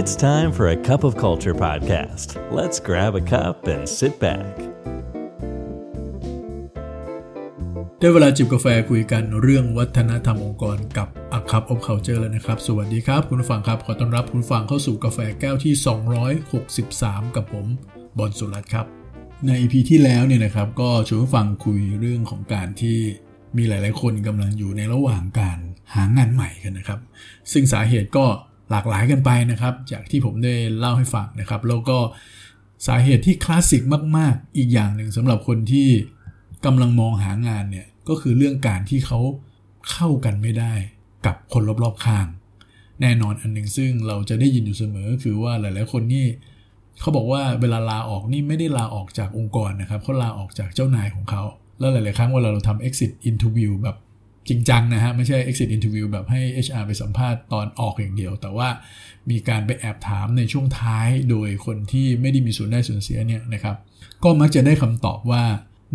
It's time for a cup of culture podcast. Let's grab a cup and sit back. ได้เวลาจิบกาแฟคุยกันเรื่องวัฒนธรรมองค์กรกับ A Cup of Culture แล้วนะครับ สวัสดีครับ คุณฟังครับ ขอต้อนรับคุณฟังเข้าสู่กาแฟแก้วที่ 263 กับผม บอลสุรัตครับ ใน EP ที่แล้วเนี่ยนะครับก็ชวนฟังคุยเรื่องของการที่มีหลาย ๆ คนกำลังอยู่ในระหว่างการหางานใหม่กันนะครับ ซึ่งสาเหตุก็ หลากหลายกันไปนะครับ จากที่ผมได้เล่าให้ฟังนะครับ แล้วก็สาเหตุที่คลาสสิกมาก ๆ อีกอย่างหนึ่งสำหรับคนที่กำลังมองหางานเนี่ยก็คือเรื่องการที่เขาเข้ากันไม่ได้กับคนรอบ ๆ ข้าง แน่นอนอันหนึ่งซึ่งเราจะได้ยินอยู่เสมอคือว่าหลาย ๆ คนนี่เขาบอกว่าเวลาลาออกนี่ไม่ได้ลาออกจากองค์กรนะครับเขาลาออกจากเจ้านายของเขา แล้วหลาย ๆ ครั้งเวลาเราทำ exit interview แบบ จริงจังนะฮะ ไม่ใช่ exit interview แบบให้ HR ไปสัมภาษณ์ตอนออกอย่างเดียว แต่ว่ามีการไปแอบถามในช่วงท้ายโดยคนที่ไม่ได้มีส่วนได้ส่วนเสียเนี่ยนะครับ ก็มักจะได้คำตอบว่า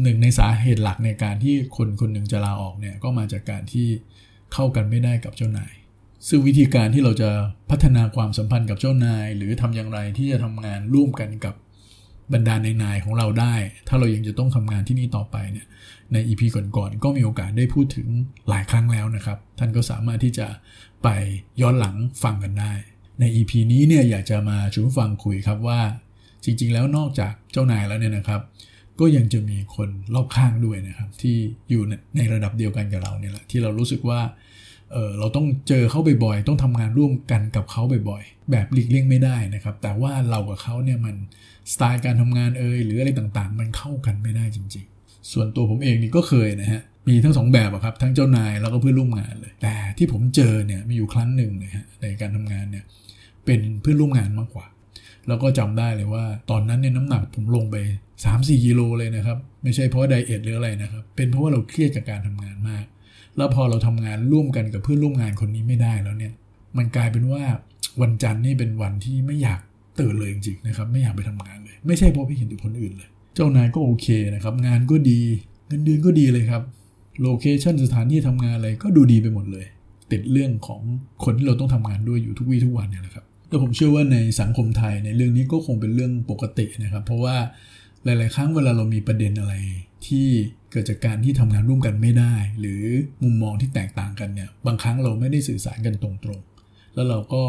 หนึ่งในสาเหตุหลักในการที่คนคนหนึ่งจะลาออกเนี่ยก็มาจากการที่เข้ากันไม่ได้กับเจ้านาย ซึ่งวิธีการที่เราจะพัฒนาความสัมพันธ์กับเจ้านาย หรือทำอย่างไรที่จะทำงานร่วมกันกับบรรดาในนายของเราได้ ถ้าเรายังจะต้องทำงานที่นี่ต่อไปเนี่ย ใน EP ก่อนๆก็มีโอกาสได้พูดถึงหลายครั้งแล้วนะครับ ท่านก็สามารถที่จะไปย้อนหลังฟังกันได้ ใน EP นี้เนี่ยอยากจะมาชวนฟังคุยครับว่า จริงๆ แล้วนอกจากเจ้านายแล้วเนี่ยนะครับ ก็ยังจะมีคนรอบข้างด้วยนะครับ ที่อยู่ในระดับเดียวกันกับเราเนี่ยแหละที่เรารู้สึกว่าเออเราต้องเจอเขาบ่อยๆ ต้องทำงานร่วมกันกับเขาบ่อยๆ แบบหลีกเลี่ยงไม่ได้นะครับ แต่ว่าเรากับเขาเนี่ยมันสไตล์การทำงานเอ่ยหรืออะไรต่างๆ มันเข้ากันไม่ได้จริง ๆ ส่วนตัวผมเองนี่ก็เคยนะฮะมีทั้งสองแบบอะครับทั้งเจ้านายแล้วก็เพื่อนร่วมงานเลย แต่ที่ผมเจอเนี่ยมีอยู่ครั้งหนึ่งเลยฮะในการทำงานเนี่ยเป็นเพื่อนร่วมงานมากกว่า แล้วก็จำได้เลยว่าตอนนั้นเนี่ยน้ำหนักผมลงไป 3-4กิโลเลยนะครับไม่ใช่เพราะไดเอทหรืออะไรนะครับเป็นเพราะว่าเราเครียดกับการทำงานมาก แล้วพอเราทำงานร่วมกันกับเพื่อนร่วมงานคนนี้ไม่ได้แล้วเนี่ยมันกลายเป็นว่าวันจันทร์นี่เป็นวันที่ไม่อยากตื่นเลยจริงๆนะครับไม่อยากไปทำงานเลย ไม่ใช่เพราะพี่เห็นถึงคนอื่นเลย เจ้านายก็โอเคนะครับ งานก็ดีเงินเดือนก็ดีเลยครับโลเคชันสถานที่ทำงานอะไรก็ดูดีไปหมดเลย ติดเรื่องของคนที่เราต้องทำงานด้วยอยู่ทุกวี่ทุกวันเนี่ยแหละครับแล้วผมเชื่อว่าในสังคมไทยในเรื่องนี้ก็คงเป็นเรื่องปกตินะครับ เพราะว่าหลาย ๆ ครั้งเวลาเรามีประเด็นอะไร ที่เกิดจากการที่ทำงานร่วมกันไม่ได้ หรือมุมมองที่แตกต่างกันเนี่ยบางครั้งเราไม่ได้สื่อสารกันตรง ๆ แล้วเราก็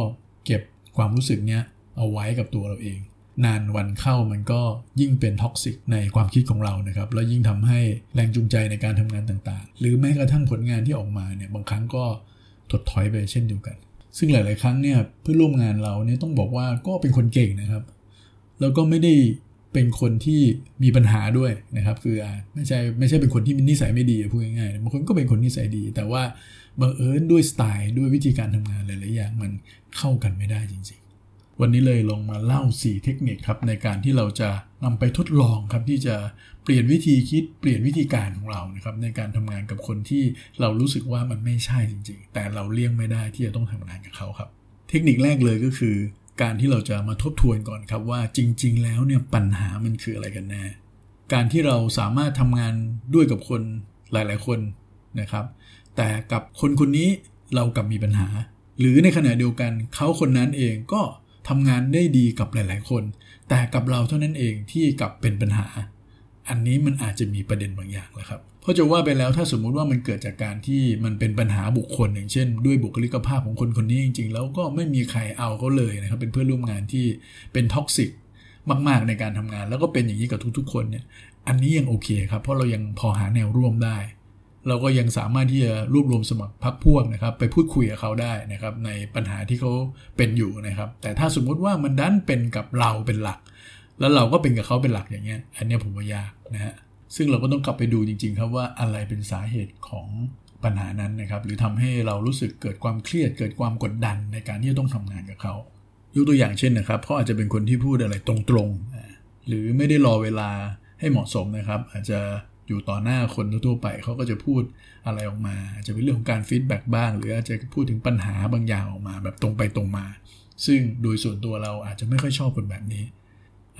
เก็บความรู้สึกเนี้ยเอาไว้กับตัวเราเอง นานวันเข้ามันก็ยิ่งเป็น toxic ในความคิดของเรานะครับ แล้วยิ่งทำให้แรงจูงใจในการทำงานต่างๆ หรือแม้กระทั่งผลงานที่ออกมาเนี่ยบางครั้งก็ถดถอยไปเช่นเดียวกัน ซึ่งหลาย ๆ ครั้งเนี่ยเพื่อนร่วมงานเราเนี่ยต้องบอกว่าก็เป็นคนเก่งนะครับ แล้วก็ไม่ได้เป็นคนที่มีปัญหาด้วยนะครับ คือไม่ใช่ไม่ใช่เป็นคนที่มีนิสัยไม่ดีพูดง่ายๆบางคนก็เป็นคนนิสัยดี แต่ว่าบังเอิญด้วยสไตล์ด้วยวิธีการทำงานหลายๆอย่างมันเข้ากันไม่ได้จริงๆ วันนี้เลยลงมาเล่า 4 เทคนิคครับในการที่เราจะนำไปทดลองครับที่จะเปลี่ยนวิธีคิดเปลี่ยนวิธีการของเรานะครับในการทำงานกับคนที่เรารู้สึกว่ามันไม่ใช่จริง ๆ แต่เราเลี่ยงไม่ได้ที่จะต้องทำงานกับเขาครับ เทคนิคแรกเลยก็คือ การที่เราจะมาทบทวนก่อนครับว่าจริง ๆ แล้วเนี่ยปัญหามันคืออะไรกันแน่การที่เราสามารถทำงานด้วยกับคนหลาย ๆ คนนะครับ แต่กับคนคนนี้เรากลับมีปัญหา หรือในขณะเดียวกันเขาคนนั้นเองก็ ทำงานได้ดีกับหลาย ๆ คน แต่กับเราเท่านั้นเองที่กลับเป็นปัญหา อันนี้มันอาจจะมีประเด็นบางอย่างแหล้วครับเพราะจะว่าไปแล้วถ้าสมมุติว่ามันเกิดจากการที่มันเป็นปัญหาบุคคล อย่างเช่น ด้วยบุคลิกภาพของคนคนนี้จริง ๆ แล้วก็ไม่มีใครเอาเขาเลยนะครับเป็นเพื่อนร่วมงานที่เป็น toxic มาก ๆ ในการทำงาน แล้วก็เป็นอย่างนี้กับทุก ๆ คนเนี่ยอันนี้ยังโอเคครับเพราะเรายังพอหาแนวร่วมได้ เราก็ยังสามารถที่จะรวบรวมสมัครพรรคพวกนะครับ ไปพูดคุยกับเขาได้นะครับ ในปัญหาที่เขาเป็นอยู่นะครับ แต่ถ้าสมมุติว่ามันดันเป็นกับเราเป็นหลัก แล้วเราก็เป็นกับเขาเป็นหลักอย่างเงี้ย อันนี้ผมว่ายากนะฮะซึ่งเราก็ต้องกลับไปดูจริง ๆ ครับว่าอะไรเป็นสาเหตุของปัญหานั้นนะครับ หรือทำให้เรารู้สึกเกิดความเครียด เกิดความกดดันในการที่จะต้องทำงานกับเขายกตัวอย่างเช่นนะครับเขาอาจจะเป็นคนที่พูดอะไรตรงๆ หรือไม่ได้รอเวลาให้เหมาะสมนะครับ อาจจะ อยู่ต่อหน้าคนทั่วไปเขาก็จะพูดอะไรออกมาอาจจะเป็นเรื่องของการ feedback บ้าง หรืออาจจะพูดถึงปัญหาบางอย่างออกมาแบบตรงไปตรงมา ซึ่งโดยส่วนตัวเราอาจจะไม่ค่อยชอบคนแบบนี้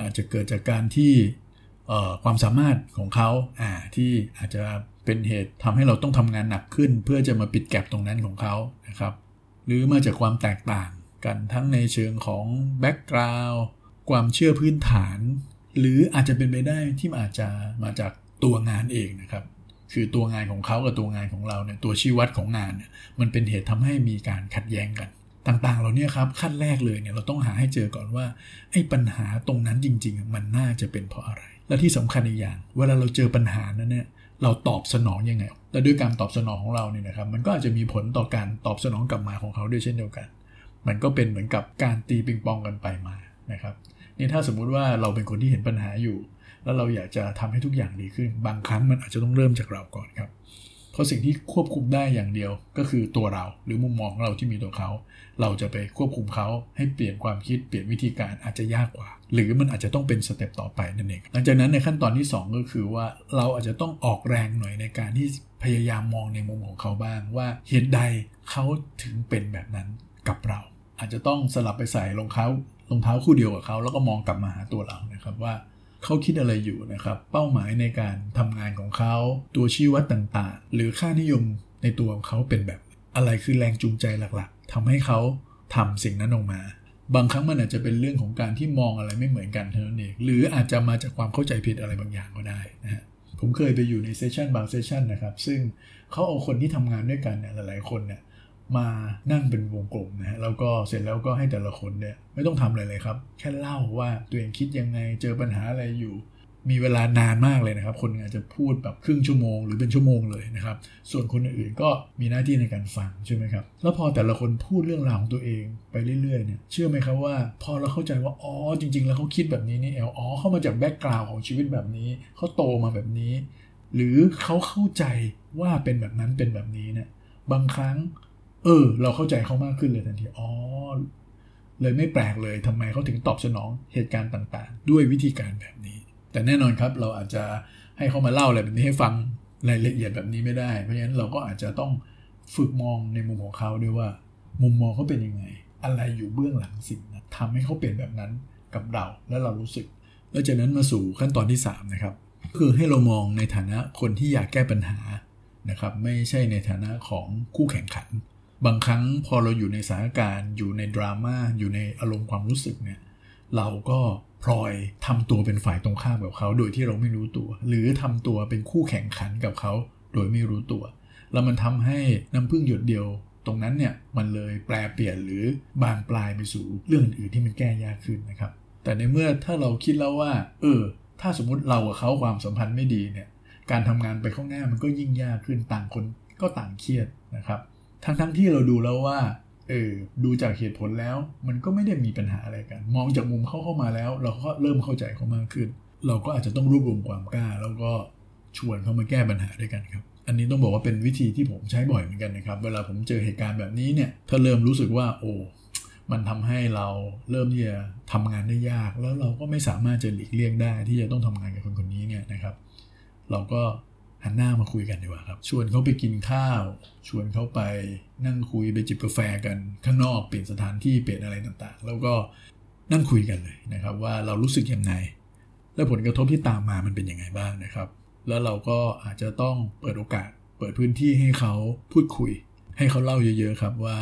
อาจจะเกิดจากการที่ความสามารถของเขาที่อาจจะเป็นเหตุทำให้เราต้องทำงานหนักขึ้น เพื่อจะมาปิด gap ตรงนั้นของเขานะครับ หรือมาจากความแตกต่างกันทั้งในเชิงของแบ็กกราวด์ความเชื่อพื้นฐาน หรืออาจจะเป็นไปได้ที่อาจจะมาจาก ตัวงานเองนะครับ คือตัวงานของเขากับตัวงานของเราเนี่ยตัวชี้วัดของงานเนี่ยมันเป็นเหตุทำให้มีการขัดแย้งกัน ต่างๆ เราเนี่ยครับขั้นแรกเลยเนี่ยเราต้องหาให้เจอก่อนว่าไอ้ปัญหาตรงนั้นจริง ๆ มันน่าจะเป็นเพราะอะไร และที่สำคัญอีกอย่าง เวลาเราเจอปัญหานั้นเนี่ยเราตอบสนองยังไง และด้วยการตอบสนองของเราเนี่ยนะครับ มันก็อาจจะมีผลต่อการตอบสนองกลับมาของเขาด้วยเช่นเดียวกัน มันก็เป็นเหมือนกับการตีปิงปองกันไปมานะครับ นี่ถ้าสมมุติว่าเราเป็นคนที่เห็นปัญหาอยู่ แล้วเราอยากจะทำให้ทุกอย่างดีขึ้น บางครั้งมันอาจจะต้องเริ่มจากเราก่อนครับ เพราะสิ่งที่ควบคุมได้อย่างเดียวก็คือตัวเราหรือมุมมองของเราที่มีตัวเขา เราจะไปควบคุมเขาให้เปลี่ยนความคิดเปลี่ยนวิธีการอาจจะยากกว่า หรือมันอาจจะต้องเป็นสเต็ปต่อไปนั่นเองหลังจากนั้นในขั้นตอนที่ 2 ก็คือว่าเราอาจจะต้องออกแรงหน่อยในการที่พยายามมองในมุมของเขาบ้างว่าเหตุใดเขาถึงเป็นแบบนั้นกับเรา อาจจะต้องสลับไปใส่รองเท้ารองเท้าคู่เดียวกับเขาแล้วก็มองกลับมาหาตัวเรานะครับว่า เขาคิดอะไรอยู่นะครับ เป้าหมายในการทำงานของเขาตัวชี้วัดต่างๆ หรือค่านิยมในตัวของเขาเป็นแบบอะไรคือแรงจูงใจหลักๆทำให้เขาทำสิ่งนั้นออกมา บางครั้งมันอาจจะเป็นเรื่องของการที่มองอะไรไม่เหมือนกันเท่านั้นเองหรืออาจจะมาจากความเข้าใจผิดอะไรบางอย่างก็ได้นะฮะผมเคยไปอยู่ในเซสชันบางเซสชันนะครับซึ่งเขาเอาคนที่ทำงานด้วยกันเนี่ยหลายๆคนเนี่ย มานั่งเป็นวงกลมนะฮะแล้วก็เสร็จแล้วก็ให้แต่ละคนเนี่ยไม่ต้องทำอะไรเลยครับ แค่เล่าว่าตัวเองคิดยังไงเจอปัญหาอะไรอยู่ มีเวลานานมากเลยนะครับ คนอาจจะพูดแบบครึ่งชั่วโมงหรือเป็นชั่วโมงเลยนะครับ ส่วนคนอื่นก็มีหน้าที่ในการฟังใช่ไหมครับแล้วพอแต่ละคนพูดเรื่องราวของตัวเองไปเรื่อยๆเนี่ยเชื่อไหมครับว่า พอเราเข้าใจว่าอ๋อจริง ๆ แล้วเขาคิดแบบนี้นี่เอลอ๋อเข้ามาจากแบ็กกราวน์ของชีวิตแบบนี้เขาโตมาแบบนี้ หรือเขาเข้าใจว่าเป็นแบบนั้นเป็นแบบนี้เนี่ยบางครั้ง เออ เราเข้าใจเขามากขึ้นเลยทันทีอ๋อเลยไม่แปลกเลยทำไมเขาถึงตอบสนองเหตุการณ์ต่างๆ ด้วยวิธีการแบบนี้ แต่แน่นอนครับ เราอาจจะให้เขามาเล่าอะไรแบบนี้ให้ฟังรายละเอียดแบบนี้ไม่ได้ เพราะฉะนั้นเราก็อาจจะต้องฝึกมองในมุมของเขาด้วยว่า มุมมองเขาเป็นยังไง อะไรอยู่เบื้องหลังสิ่งนั้นทำให้เขาเป็นแบบนั้นกับเราและเรารู้สึก แล้วจากนั้นมาสู่ขั้นตอนที่ 3 นะครับ คือให้เรามองในฐานะคนที่อยากแก้ปัญหานะครับ ไม่ใช่ในฐานะของคู่แข่งขัน บางครั้งพอเราอยู่ในสถานการณ์ อยู่ในดราม่าอยู่ในอารมณ์ความรู้สึกเนี่ยเราก็พลอยทำตัวเป็นฝ่ายตรงข้ามกับเขา โดยที่เราไม่รู้ตัว หรือทำตัวเป็นคู่แข่งขันกับเขา โดยไม่รู้ตัว แล้วมันทำให้น้ำพึ่งหยดเดียว ตรงนั้นเนี่ยมันเลยแปลเปลี่ยนหรือบานปลายไปสู่เรื่องอื่นที่มันแก้ยากขึ้นนะครับ แต่ในเมื่อถ้าเราคิดแล้วว่า เออ ถ้าสมมุติเรากับเขาความสัมพันธ์ไม่ดีเนี่ยการทำงานไปข้างหน้ามันก็ยิ่งยากขึ้นต่างคนก็ต่างเครียดนะครับ ทั้งทั้งที่เราดูแล้วว่า เออ ดูจากเหตุผลแล้ว มันก็ไม่ได้มีปัญหาอะไรกัน มองจากมุมเข้าเข้ามาแล้ว เราก็เริ่มเข้าใจเขามากขึ้น เราก็อาจจะต้องรวบรวมความกล้า แล้วก็ชวนเขามาแก้ปัญหาด้วยกันครับ อันนี้ต้องบอกว่าเป็นวิธีที่ผมใช้บ่อยเหมือนกันนะครับ เวลาผมเจอเหตุการณ์แบบนี้เนี่ย ถ้าเริ่มรู้สึกว่า โอ้ มันทำให้เราเริ่มที่จะทำงานได้ยาก แล้วเราก็ไม่สามารถจะหลีกเลี่ยงได้ที่จะต้องทำงานกับคนคนนี้เนี่ยนะครับ เราก็ หันหน้ามาคุยกันดีกว่าครับ ชวนเขาไปกินข้าว ชวนเขาไปนั่งคุยไปจิบกาแฟกันข้างนอกเปลี่ยนสถานที่เปลี่ยนอะไรต่างๆ แล้วก็นั่งคุยกันเลยนะครับ ว่าเรารู้สึกยังไง และผลกระทบที่ตามมามันเป็นยังไงบ้างนะครับ แล้วเราก็อาจจะต้องเปิดโอกาส เปิดพื้นที่ให้เขาพูดคุย ให้เขาเล่าเยอะ ๆ ครับว่า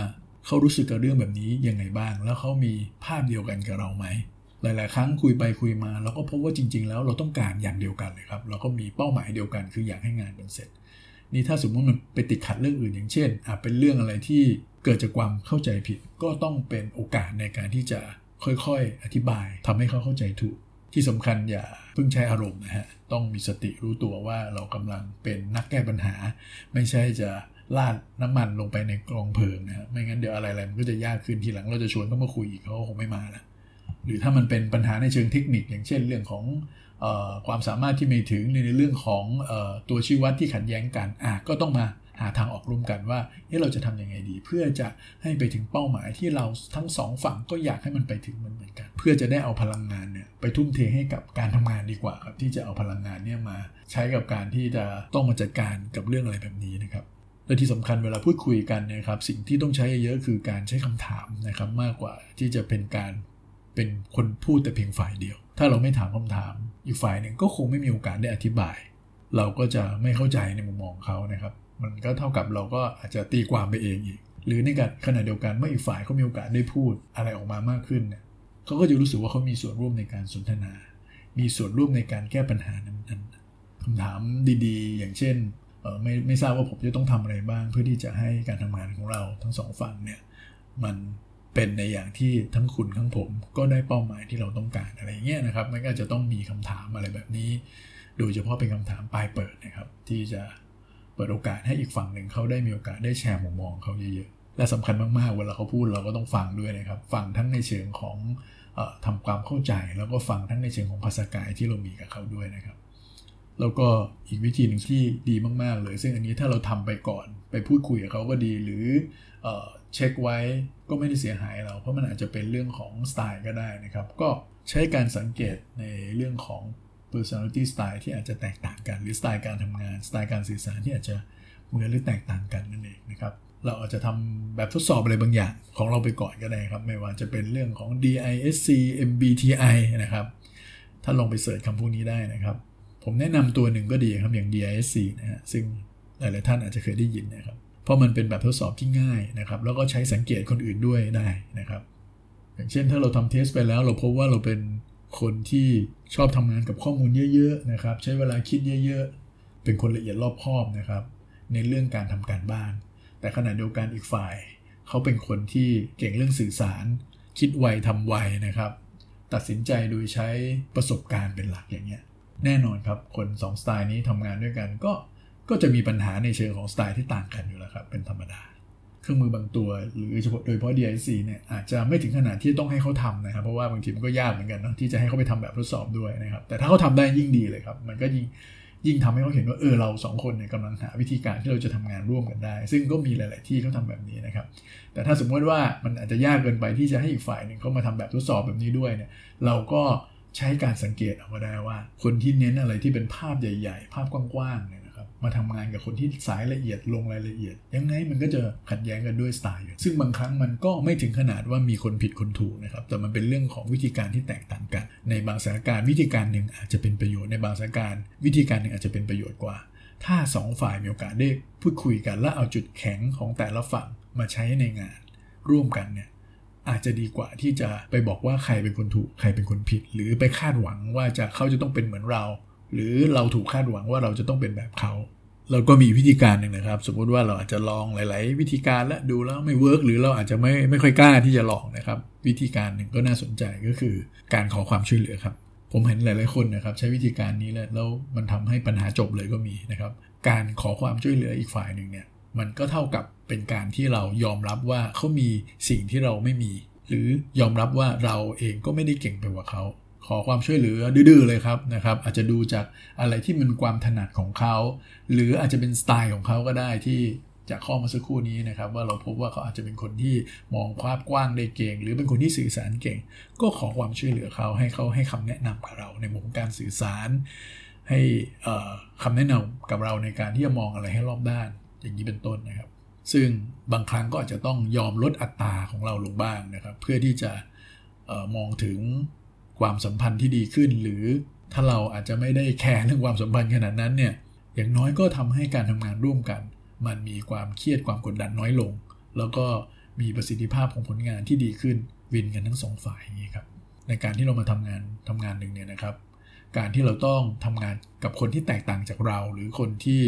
เขารู้สึกกับเรื่องแบบนี้ยังไงบ้าง แล้วเขามีภาพเดียวกันกับเราไหม หลาย ๆ ครั้งคุยไปคุยมาเราก็พบว่าจริง ๆ แล้วเราต้องการอย่างเดียวกันเลยครับ เราก็มีเป้าหมายเดียวกัน คืออยากให้งานมันเสร็จ นี่ถ้าสมมติมันไปติดขัดเรื่องอื่นอย่างเช่นอาจเป็นเรื่องอะไรที่เกิดจากความเข้าใจผิด ก็ต้องเป็นโอกาสในการที่จะค่อย ๆ อธิบายทำให้เขาเข้าใจถูก ที่สำคัญอย่าเพิ่งใช้อารมณ์นะฮะต้องมีสติรู้ตัวว่าเรากำลังเป็นนักแก้ปัญหา ไม่ใช่จะลาดน้ำมันลงไปในกองเพลิงนะไม่งั้นเดี๋ยวอะไรๆมันก็จะยากขึ้นทีหลังเราจะชวนเขามาคุยอีกเขาคงไม่มาแล้ว หรือถ้ามันเป็นปัญหาในเชิงเทคนิค อย่างเช่นเรื่องของออความสามารถที่ไม่ถึงในเรื่องของออตัวชี้วัดที่ขัดแย้งกันอะก็ต้องมาหาทางออกร่วมกันว่าเราจะทํำยังไงดี เพื่อจะให้ไปถึงเป้าหมายที่เราทั้งสองฝั่งก็อยากให้มันไปถึงมันเหมือนกัน เพื่อจะได้เอาพลังงานเนี่ยไปทุ่มเทให้กับการทำงานดีกว่าครับ ที่จะเอาพลังงานเนี่ยมาใช้กับการที่จะต้องมาจัดการกับเรื่องอะไรแบบนี้นะครับและที่สำคัญเวลาพูดคุยกันนะครับ สิ่งที่ต้องใช้เยอะคือการใช้คำถามนะครับ มากกว่าที่จะเป็นการ เป็นคนพูดแต่เพียงฝ่ายเดียว ถ้าเราไม่ถามคำถาม อีกฝ่ายหนึ่งก็คงไม่มีโอกาสได้อธิบาย เราก็จะไม่เข้าใจในมุมมองเขานะครับ มันก็เท่ากับเราก็อาจจะตีความไปเองอีก หรือในการขณะเดียวกันเมื่ออีกฝ่ายเขามีโอกาสได้พูดอะไรออกมามากขึ้นเนี่ยเขาก็จะรู้สึกว่าเขามีส่วนร่วมในการสนทนา มีส่วนร่วมในการแก้ปัญหานั้นๆคำถามดีๆ อย่างเช่นเออไม่ไม่ทราบว่าผมจะต้องทำอะไรบ้าง เพื่อที่จะให้การทำงานของเราทั้งสองฝั่งเนี่ยมัน เป็นในอย่างที่ทั้งคุณทั้งผมก็ได้เป้าหมายที่เราต้องการอะไรเงี้ยนะครับมันก็จะต้องมีคำถามอะไรแบบนี้ โดยเฉพาะเป็นคำถามปลายเปิดนะครับ ที่จะเปิดโอกาสให้อีกฝั่งหนึ่งเขาได้มีโอกาสได้แชร์มุมมองเขาเยอะๆและสำคัญมากๆเวลาเขาพูดเราก็ต้องฟังด้วยนะครับ ฟังทั้งในเชิงของออทำความเข้าใจ แล้วก็ฟังทั้งในเชิงของภาษากายที่เรามีกับเขาด้วยนะครับ แล้วก็อีกวิธีหนึ่งที่ดีมากๆเลย ซึ่งอันนี้ถ้าเราทำไปก่อน ไปพูดคุยกับเขาก็ดีหรือเเช็คไว้ก็ไม่ได้เสียหายเรา เพราะมันอาจจะเป็นเรื่องของสไตล์ก็ได้นะครับ ก็ใช้การสังเกตในเรื่องของ personality style ที่อาจจะแตกต่างกัน หรือสไตล์การทำงาน สไตล์การสื่อสารที่อาจจะเหมือนหรือแตกต่างกันนั่นเองนะครับ เราอาจจะทำแบบทดสอบอะไรบางอย่างของเราไปก่อนก็ได้ครับ ไม่ว่าจะเป็นเรื่องของ DISC MBTI นะครับ ถ้าลองไปเสิร์ชคำพวกนี้ได้นะครับ ผมแนะนำตัวหนึ่งก็ดีครับอย่าง DISC นะฮะซึ่งหลายๆท่านอาจจะเคยได้ยินนะครับ ราะมันเป็นแบบทดสอบที่ง่ายนะครับ แล้วก็ใช้สังเกตคนอื่นด้วยได้นะครับ อย่างเช่นถ้าเราทำเทสไปแล้วเราพบว่าเราเป็นคนที่ชอบทำงานกับข้อมูลเยอะๆนะครับ ใช้เวลาคิดเยอะๆ เป็นคนละเอียดรอบคอบนะครับ ในเรื่องการทำการบ้าน แต่ขณะเดียวกันอีกฝ่าย เขาเป็นคนที่เก่งเรื่องสื่อสาร คิดไวทำไวนะครับ ตัดสินใจโดยใช้ประสบการณ์เป็นหลักอย่างเงี้ยแน่นอนครับคน2สไตล์นี้ทำงานด้วยกันก็ ก็จะมีปัญหาในเชิงของสไตล์ที่ต่างกันอยู่แล้วครับ เป็นธรรมดา เครื่องมือบางตัว หรือเฉพาะโดยเฉพาะ DIC เนี่ยอาจจะไม่ถึงขนาดที่ต้องให้เขาทำนะครับ เพราะว่าบางทีมันก็ยากเหมือนกันนะที่จะให้เขาไปทำแบบทดสอบด้วยนะครับ แต่ถ้าเขาทาได้ยิ่งดีเลยครับ มันก็ยิ่งยิ่งทำให้เขาเห็นว่าเออเราสองคนเนี่ยกำลังหาวิธีการที่เราจะทำงานร่วมกันได้ ซึ่งก็มีหลาย ๆ ที่เขาทาแบบนี้นะครับ แต่ถ้าสมมติว่ามันอาจจะยากเกินไปที่จะให้อีกฝ่ายหนึ่งเขามาทำแบบทดสอบแบบนี้ด้วยเนี่ย เราก็ใช้การสังเกตเอาได้ว่า คนที่เน้นอะไรที่เป็นภาพใหญ่ ๆ ภาพกว้าง ๆ เนี่ย มาทำงานกับคนที่สายละเอียดลงรายละเอียด ยังไงมันก็จะขัดแย้งกันด้วยสไตล์ซึ่งบางครั้งมันก็ไม่ถึงขนาดว่ามีคนผิดคนถูกนะครับแต่มันเป็นเรื่องของวิธีการที่แตกต่างกัน ในบางสถานการณ์วิธีการหนึ่งอาจจะเป็นประโยชน์ในบางสถานการณ์วิธีการหนึ่งอาจจะเป็นประโยชน์กว่า ถ้าสองฝ่ายมีโอกาสได้พูดคุยกันและเอาจุดแข็งของแต่ละฝั่งมาใช้ในงาน ร่วมกันเนี่ยอาจจะดีกว่าที่จะไปบอกว่าใครเป็นคนถูกใครเป็นคนผิด หรือไปคาดหวังว่าจะเขาจะต้องเป็นเหมือนเรา หรือเราถูกคาดหวังว่าเราจะต้องเป็นแบบเขาเราก็มีวิธีการหนึ่งนะครับ สมมติว่าเราอาจจะลองหลาย ๆ วิธีการและดูแล้วไม่เวิร์กหรือเราอาจจะไม่ไม่ค่อยกล้าที่จะลองนะครับ วิธีการหนึ่งก็น่าสนใจก็คือการขอความช่วยเหลือครับ ผมเห็นหลาย ๆ คนนะครับ ใช้วิธีการนี้แล้วแล้วมันทำให้ปัญหาจบเลยก็มีนะครับ การขอความช่วยเหลืออีกฝ่ายหนึ่งเนี่ยมันก็เท่ากับเป็นการที่เรายอมรับว่าเขามีสิ่งที่เราไม่มี หรือยอมรับว่าเราเองก็ไม่ได้เก่งไปกว่าเขา ขอความช่วยเหลือดื้อเลยครับนะครับ อาจจะดูจากอะไรที่มันความถนัดของเขา หรืออาจจะเป็นสไตล์ของเขาก็ได้ที่จากข้อมาสักครู่นี้นะครับ ว่าเราพบว่าเขาอาจจะเป็นคนที่มองภาพกว้างได้เก่ง หรือเป็นคนที่สื่อสารเก่ง ก็ขอความช่วยเหลือเขาให้เขาให้คำแนะนำกับเรา ในมุมของการสื่อสาร ให้คำแนะนำกับเราในการที่จะมองอะไรให้รอบด้าน อย่างนี้เป็นต้นนะครับ ซึ่งบางครั้งก็อาจจะต้องยอมลดอัตราของเราลงบ้างนะครับ เพื่อที่จะออมองถึง ความสัมพันธ์ที่ดีขึ้น หรือถ้าเราอาจจะไม่ได้แคร์เรื่องความสัมพันธ์ขนาดนั้นเนี่ยอย่างน้อยก็ทำให้การทำงานร่วมกัน มันมีความเครียดความกดดันน้อยลง แล้วก็มีประสิทธิภาพของผลงานที่ดีขึ้นวินกันทั้งสองฝ่ายอย่างนี้ครับในการที่เรามาทำงานทำงานหนึ่งเนี่ยนะครับ การที่เราต้องทำงานกับคนที่แตกต่างจากเรา หรือคนที่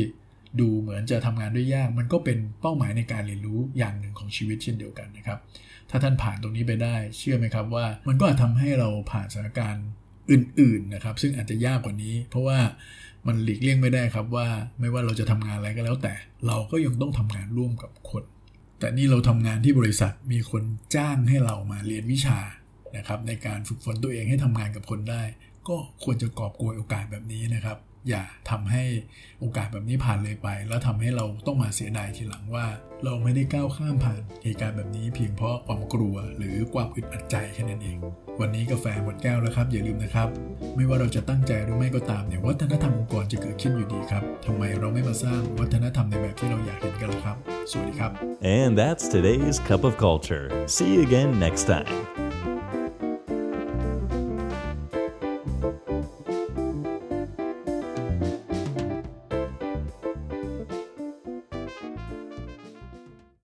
ดูเหมือนจะทำงานด้วยยาก มันก็เป็นเป้าหมายในการเรียนรู้อย่างหนึ่งของชีวิตเช่นเดียวกันนะครับ ถ้าท่านผ่านตรงนี้ไปได้ เชื่อไหมครับว่า มันก็อาจทำให้เราผ่านสถานการณ์อื่นๆนะครับ ซึ่งอาจจะยากกว่านี้ เพราะว่ามันหลีกเลี่ยงไม่ได้ครับว่า ไม่ว่าเราจะทำงานอะไรก็แล้ว แต่เราก็ยังต้องทำงานร่วมกับคน แต่นี่เราทำงานที่บริษัทมีคนจ้างให้เรามาเรียนวิชานะครับในการฝึกฝนตัวเองให้ทำงานกับคนได้ ก็ควรจะกอบโกยโอกาสแบบนี้นะครับ อย่าทำให้โอกาสแบบนี้ผ่านเลยไป แล้วทำให้เราต้องมาเสียดายทีหลังว่า เราไม่ได้ก้าวข้ามผ่านเหตุการณ์แบบนี้เพียงเพราะความกลัวหรือความอึดอัดใจแค่นั้นเอง วันนี้กาแฟหมดแก้วแล้วครับ อย่าลืมนะครับ ไม่ว่าเราจะตั้งใจหรือไม่ก็ตามเนี่ยวัฒนธรรมองค์กรจะเกิดขึ้นอยู่ดีครับทำไมเราไม่มาสร้างวัฒนธรรมในแบบที่เราอยากเห็นกันล่ะครับสวัสดีครับ And that's today's Cup of Culture. See you again next time.